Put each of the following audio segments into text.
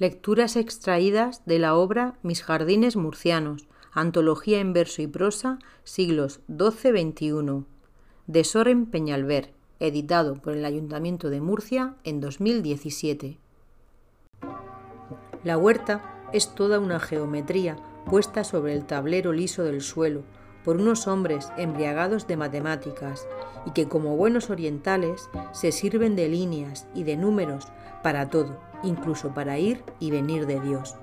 Lecturas extraídas de la obra Mis jardines murcianos, antología en verso y prosa, siglos XII-XXI, de Soren Peñalver, editado por el Ayuntamiento de Murcia en 2017. La huerta es toda una geometría puesta sobre el tablero liso del suelo por unos hombres embriagados de matemáticas y que como buenos orientales se sirven de líneas y de números para todo incluso para ir y venir de Dios.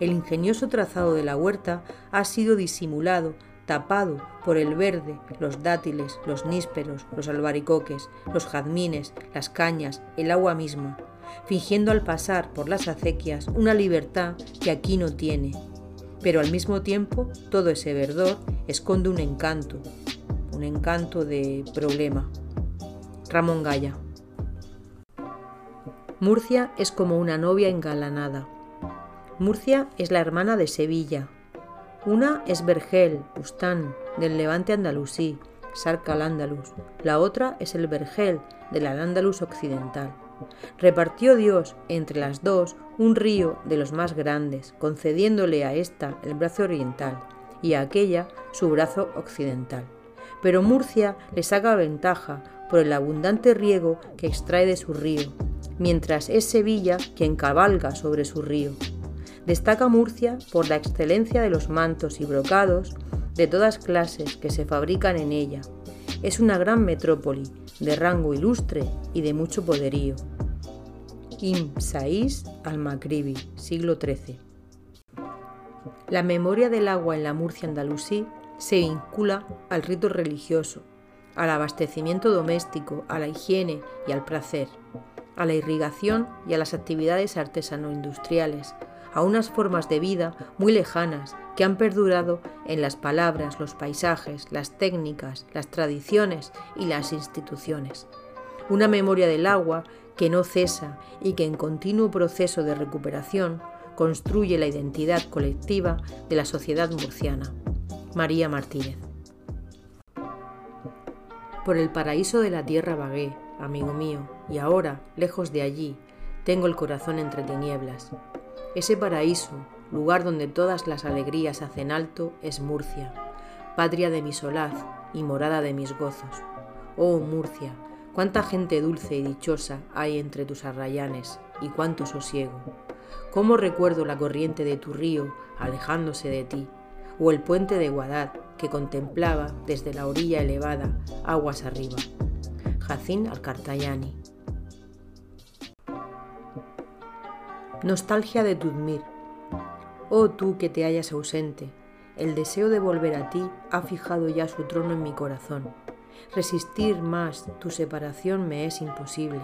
El ingenioso trazado de la huerta ha sido disimulado, tapado por el verde, los dátiles, los nísperos, los albaricoques, los jazmines, las cañas, el agua misma, fingiendo al pasar por las acequias una libertad que aquí no tiene. Pero al mismo tiempo todo ese verdor esconde un encanto, un encanto de problema. Ramón Gaya. Murcia es como una novia engalanada. Murcia es la hermana de Sevilla. Una es Vergel, Bustán, del levante andalusí, Sarca al Andalus. La otra es el Vergel, del Al-Ándalus occidental. Repartió Dios entre las dos un río de los más grandes, concediéndole a ésta el brazo oriental y a aquella su brazo occidental. Pero Murcia le saca ventaja por el abundante riego que extrae de su río, mientras es Sevilla quien cabalga sobre su río. Destaca Murcia por la excelencia de los mantos y brocados de todas clases que se fabrican en ella. Es una gran metrópoli, de rango ilustre y de mucho poderío. Im Saiz al-Makribi, siglo XIII. La memoria del agua en la Murcia andalusí se vincula al rito religioso, al abastecimiento doméstico, a la higiene y al placer a la irrigación y a las actividades artesano-industriales, a unas formas de vida muy lejanas que han perdurado en las palabras, los paisajes, las técnicas, las tradiciones y las instituciones. Una memoria del agua que no cesa y que en continuo proceso de recuperación construye la identidad colectiva de la sociedad murciana. María Martínez. Por el paraíso de la tierra vagué, amigo mío, y ahora, lejos de allí, tengo el corazón entre tinieblas. Ese paraíso, lugar donde todas las alegrías hacen alto, es Murcia, patria de mi solaz y morada de mis gozos. Oh Murcia, cuánta gente dulce y dichosa hay entre tus arrayanes y cuánto sosiego. Cómo recuerdo la corriente de tu río alejándose de ti, o el puente de Guadad que contemplaba desde la orilla elevada aguas arriba. Jacín Alcartayani. Nostalgia de Tudmir. Oh tú que te hallas ausente, el deseo de volver a ti ha fijado ya su trono en mi corazón. Resistir más tu separación me es imposible.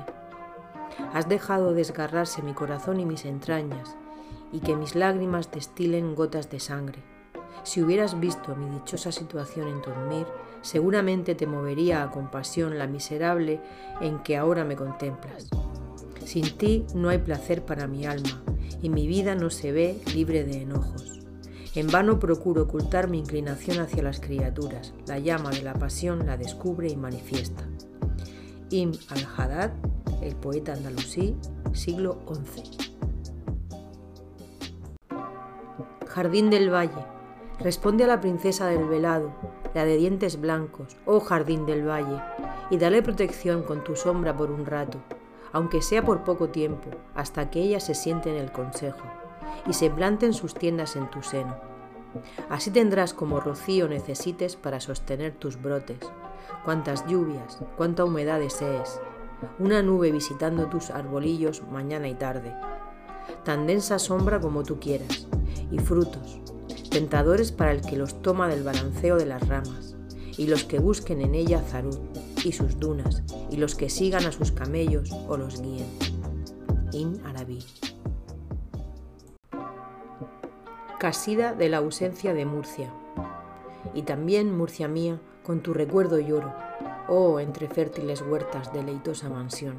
Has dejado desgarrarse mi corazón y mis entrañas, y que mis lágrimas destilen gotas de sangre. Si hubieras visto mi dichosa situación en Tudmir, seguramente te movería a compasión la miserable en que ahora me contemplas. Sin ti no hay placer para mi alma, y mi vida no se ve libre de enojos. En vano procuro ocultar mi inclinación hacia las criaturas, la llama de la pasión la descubre y manifiesta. Im al-Haddad, el poeta andalusí, siglo XI. Jardín del Valle. Responde a la princesa del velado, la de dientes blancos, oh jardín del valle, y dale protección con tu sombra por un rato, aunque sea por poco tiempo, hasta que ella se siente en el consejo, y se planten sus tiendas en tu seno. Así tendrás como rocío necesites para sostener tus brotes, cuántas lluvias, cuánta humedad desees, una nube visitando tus arbolillos mañana y tarde, tan densa sombra como tú quieras, y frutos, tentadores para el que los toma del balanceo de las ramas, y los que busquen en ella Zarut y sus dunas, y los que sigan a sus camellos o los guíen. In Arabí. Casida de la ausencia de Murcia. Y también, Murcia mía, con tu recuerdo lloro, oh entre fértiles huertas deleitosa mansión.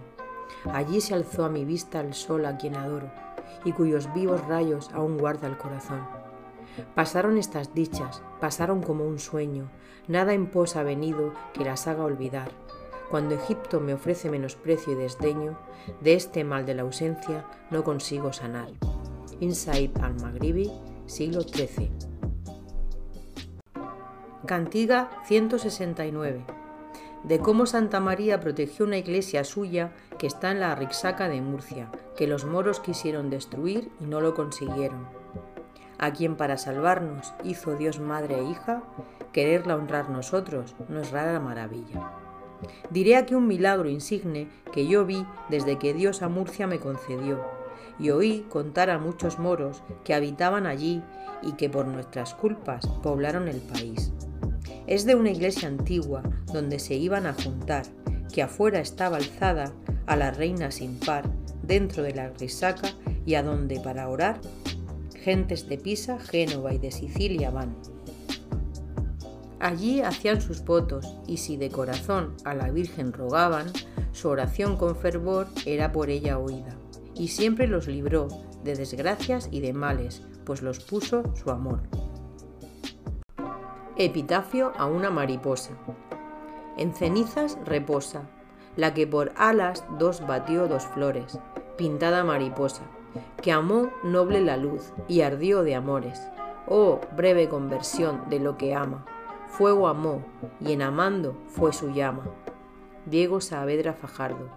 Allí se alzó a mi vista el sol a quien adoro, y cuyos vivos rayos aún guarda el corazón Pasaron estas dichas, pasaron como un sueño, nada en pos ha venido que las haga olvidar. Cuando Egipto me ofrece menosprecio y desdeño, de este mal de la ausencia no consigo sanar. Inside al-Maghribi, siglo XIII. Cantiga 169. De cómo Santa María protegió una iglesia suya que está en la Rixaca de Murcia, que los moros quisieron destruir y no lo consiguieron. A quien para salvarnos hizo Dios madre e hija, quererla honrar nosotros no es rara maravilla. Diré aquí un milagro insigne que yo vi desde que Dios a Murcia me concedió, y oí contar a muchos moros que habitaban allí y que por nuestras culpas poblaron el país. Es de una iglesia antigua donde se iban a juntar, que afuera estaba alzada a la reina sin par, dentro de la risaca y a donde para orar gentes de Pisa, Génova y de Sicilia van. Allí hacían sus votos y si de corazón a la Virgen rogaban, su oración con fervor era por ella oída, y siempre los libró de desgracias y de males, pues los puso su amor. Epitafio a una mariposa. En cenizas reposa, la que por alas dos batió dos flores, pintada mariposa, que amó noble la luz y ardió de amores. Oh, breve conversión de lo que ama. Fuego amó y en amando fue su llama. Diego Saavedra Fajardo.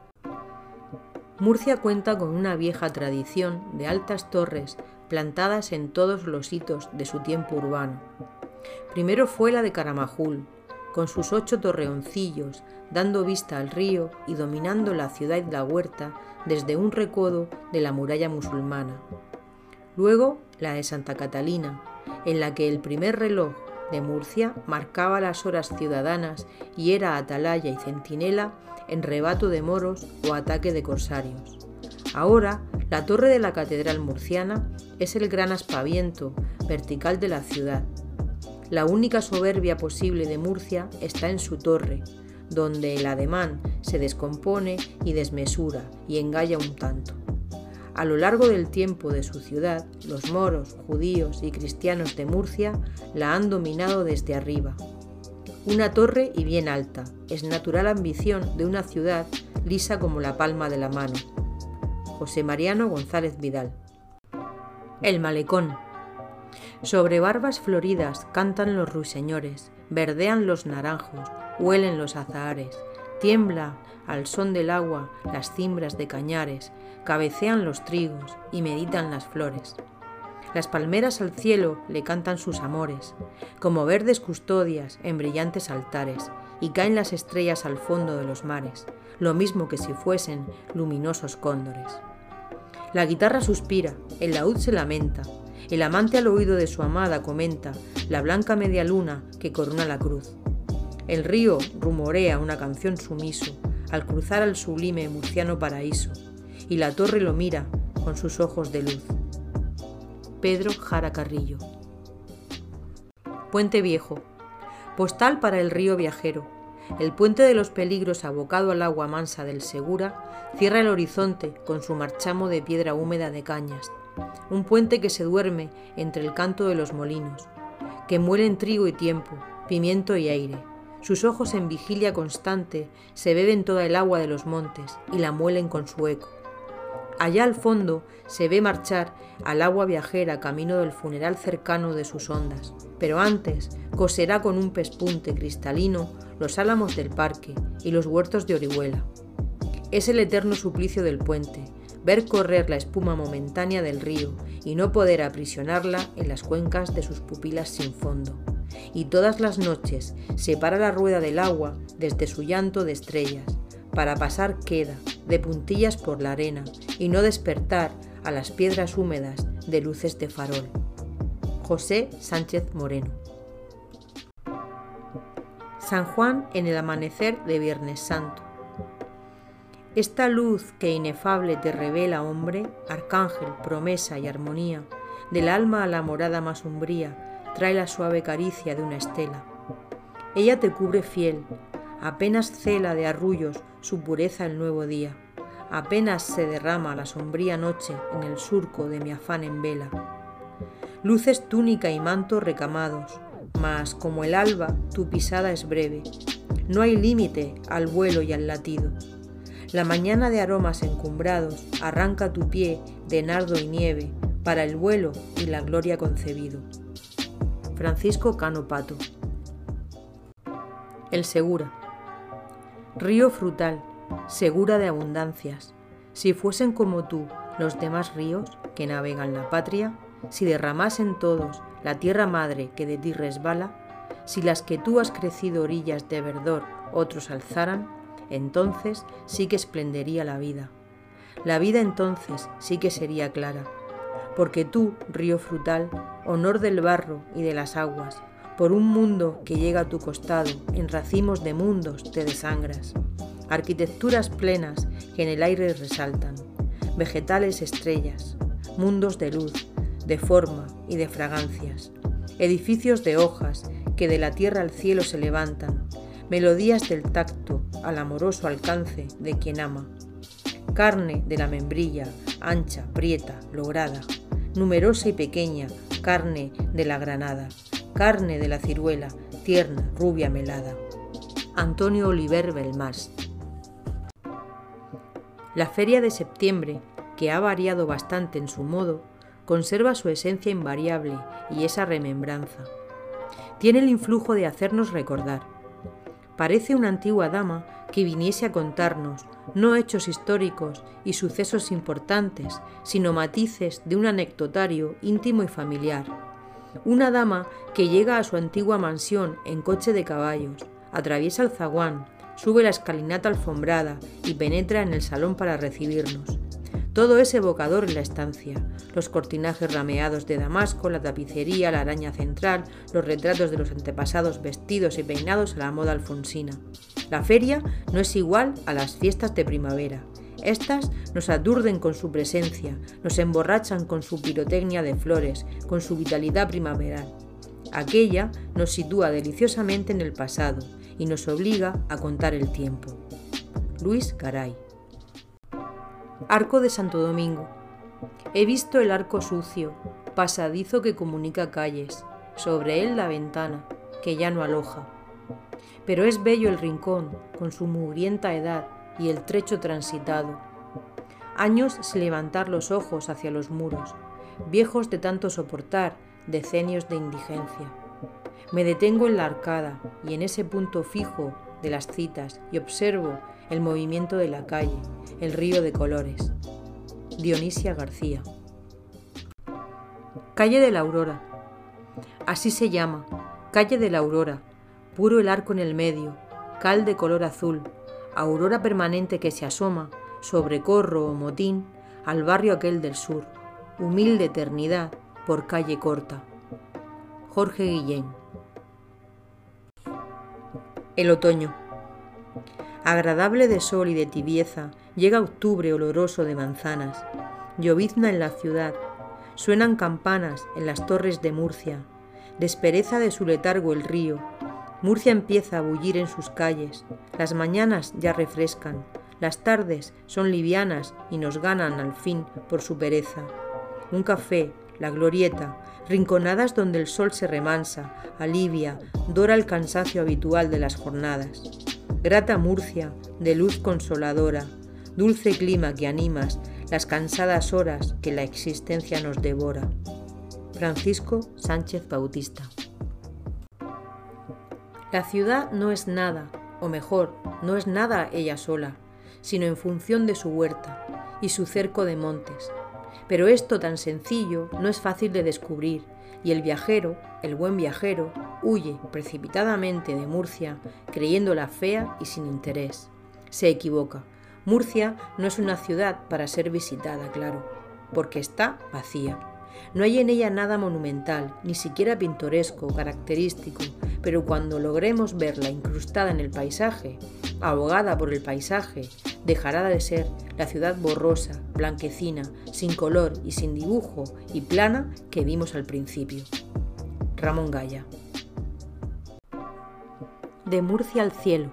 Murcia cuenta con una vieja tradición de altas torres plantadas en todos los hitos de su tiempo urbano Primero fue la de Caramajul, con sus ocho torreoncillos, dando vista al río y dominando la ciudad y la huerta desde un recodo de la muralla musulmana. Luego la de Santa Catalina, en la que el primer reloj de Murcia marcaba las horas ciudadanas y era atalaya y centinela en rebato de moros o ataque de corsarios. Ahora, la torre de la catedral murciana es el gran aspaviento vertical de la ciudad, la única soberbia posible de Murcia está en su torre, donde el ademán se descompone y desmesura y engalla un tanto. A lo largo del tiempo de su ciudad, los moros, judíos y cristianos de Murcia la han dominado desde arriba. Una torre y bien alta, es natural ambición de una ciudad lisa como la palma de la mano. José Mariano González Vidal. El malecón, sobre barbas floridas cantan los ruiseñores, verdean los naranjos, huelen los azahares, tiembla al son del agua las cimbras de cañares, cabecean los trigos y meditan las flores. Las palmeras al cielo le cantan sus amores, como verdes custodias en brillantes altares, y caen las estrellas al fondo de los mares, lo mismo que si fuesen luminosos cóndores. La guitarra suspira, el laúd se lamenta, el amante al oído de su amada comenta la blanca media luna que corona la cruz. El río rumorea una canción sumiso al cruzar al sublime murciano paraíso, y la torre lo mira con sus ojos de luz. Pedro Jara Carrillo. Puente Viejo. Postal para el río viajero. El puente de los peligros abocado al agua mansa del Segura cierra el horizonte con su marchamo de piedra húmeda de cañas, un puente que se duerme entre el canto de los molinos, que muelen trigo y tiempo, pimiento y aire. Sus ojos en vigilia constante se beben toda el agua de los montes y la muelen con su eco. Allá al fondo se ve marchar al agua viajera camino del funeral cercano de sus ondas, pero antes coserá con un pespunte cristalino los álamos del parque y los huertos de Orihuela. Es el eterno suplicio del puente, ver correr la espuma momentánea del río y no poder aprisionarla en las cuencas de sus pupilas sin fondo. Y todas las noches se para la rueda del agua desde su llanto de estrellas, para pasar queda de puntillas por la arena y no despertar a las piedras húmedas de luces de farol. José Sánchez Moreno. San Juan en el amanecer de Viernes Santo. Esta luz que inefable te revela, hombre, arcángel, promesa y armonía, del alma a la morada más umbría, trae la suave caricia de una estela. Ella te cubre fiel, apenas cela de arrullos su pureza el nuevo día, apenas se derrama la sombría noche en el surco de mi afán en vela. Luces túnica y manto recamados, mas como el alba tu pisada es breve, no hay límite al vuelo y al latido la mañana de aromas encumbrados arranca tu pie de nardo y nieve para el vuelo y la gloria concebido. Francisco Cano Pato. El Segura. Río frutal, segura de abundancias. Si fuesen como tú los demás ríos que navegan la patria, si derramasen todos la tierra madre que de ti resbala, si las que tú has crecido orillas de verdor otros alzaran, entonces sí que esplendería la vida. La vida entonces sí que sería clara, porque tú, río frutal, honor del barro y de las aguas, por un mundo que llega a tu costado, en racimos de mundos te desangras. Arquitecturas plenas que en el aire resaltan, vegetales estrellas, mundos de luz, de forma y de fragancias, edificios de hojas que de la tierra al cielo se levantan, melodías del tacto al amoroso alcance de quien ama, carne de la membrilla, ancha, prieta, lograda, numerosa y pequeña, carne de la granada, carne de la ciruela, tierna, rubia, melada. Antonio Oliver Belmars. La feria de septiembre, que ha variado bastante en su modo, conserva su esencia invariable y esa remembranza. Tiene el influjo de hacernos recordar. Parece una antigua dama que viniese a contarnos no hechos históricos y sucesos importantes, sino matices de un anecdotario íntimo y familiar. Una dama que llega a su antigua mansión en coche de caballos, atraviesa el zaguán, sube la escalinata alfombrada y penetra en el salón para recibirnos. Todo es evocador en la estancia. Los cortinajes rameados de damasco, la tapicería, la araña central, los retratos de los antepasados vestidos y peinados a la moda alfonsina. La feria no es igual a las fiestas de primavera. Estas nos aturden con su presencia, nos emborrachan con su pirotecnia de flores, con su vitalidad primaveral. Aquella nos sitúa deliciosamente en el pasado y nos obliga a contar el tiempo. Luis Caray Arco de Santo Domingo. He visto el arco sucio, pasadizo que comunica calles, sobre él la ventana, que ya no aloja. Pero es bello el rincón, con su mugrienta edad y el trecho transitado. Años sin levantar los ojos hacia los muros, viejos de tanto soportar, decenios de indigencia. Me detengo en la arcada y en ese punto fijo de las citas y observo el movimiento de la calle, el río de colores. Dionisia García. Calle de la Aurora. Así se llama, calle de la Aurora, puro el arco en el medio, cal de color azul, aurora permanente que se asoma sobre corro o motín al barrio aquel del sur, humilde eternidad por calle corta. Jorge Guillén. El otoño. Agradable de sol y de tibieza, llega octubre oloroso de manzanas. Llovizna en la ciudad. Suenan campanas en las torres de Murcia. Despereza de su letargo el río. Murcia empieza a bullir en sus calles. Las mañanas ya refrescan. Las tardes son livianas y nos ganan al fin por su pereza. Un café, la glorieta, rinconadas donde el sol se remansa, alivia, dora el cansancio habitual de las jornadas. Grata Murcia, de luz consoladora, dulce clima que animas las cansadas horas que la existencia nos devora. Francisco Sánchez Bautista. La ciudad no es nada, o mejor, no es nada ella sola, sino en función de su huerta y su cerco de montes. Pero esto tan sencillo no es fácil de descubrir y el viajero, el buen viajero, huye precipitadamente de Murcia creyéndola fea y sin interés. Se equivoca. Murcia no es una ciudad para ser visitada, claro, porque está vacía. No hay en ella nada monumental, ni siquiera pintoresco, característico, pero cuando logremos verla incrustada en el paisaje, ahogada por el paisaje, dejará de ser la ciudad borrosa, blanquecina, sin color y sin dibujo y plana que vimos al principio. Ramón Gaya. De Murcia al cielo.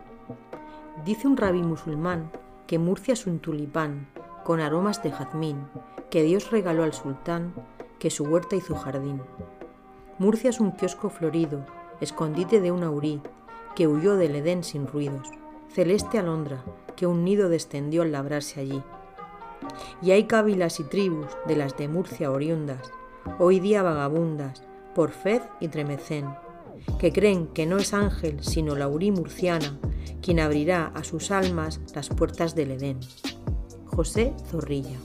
Dice un rabí musulmán que Murcia es un tulipán con aromas de jazmín que Dios regaló al sultán, que su huerta y su jardín. Murcia es un kiosco florido, escondite de un aurí, que huyó del Edén sin ruidos celeste alondra que un nido descendió al labrarse allí. Y hay cávilas y tribus de las de Murcia oriundas, hoy día vagabundas, por fez y tremecén, que creen que no es ángel sino Laurí murciana quien abrirá a sus almas las puertas del Edén. José Zorrilla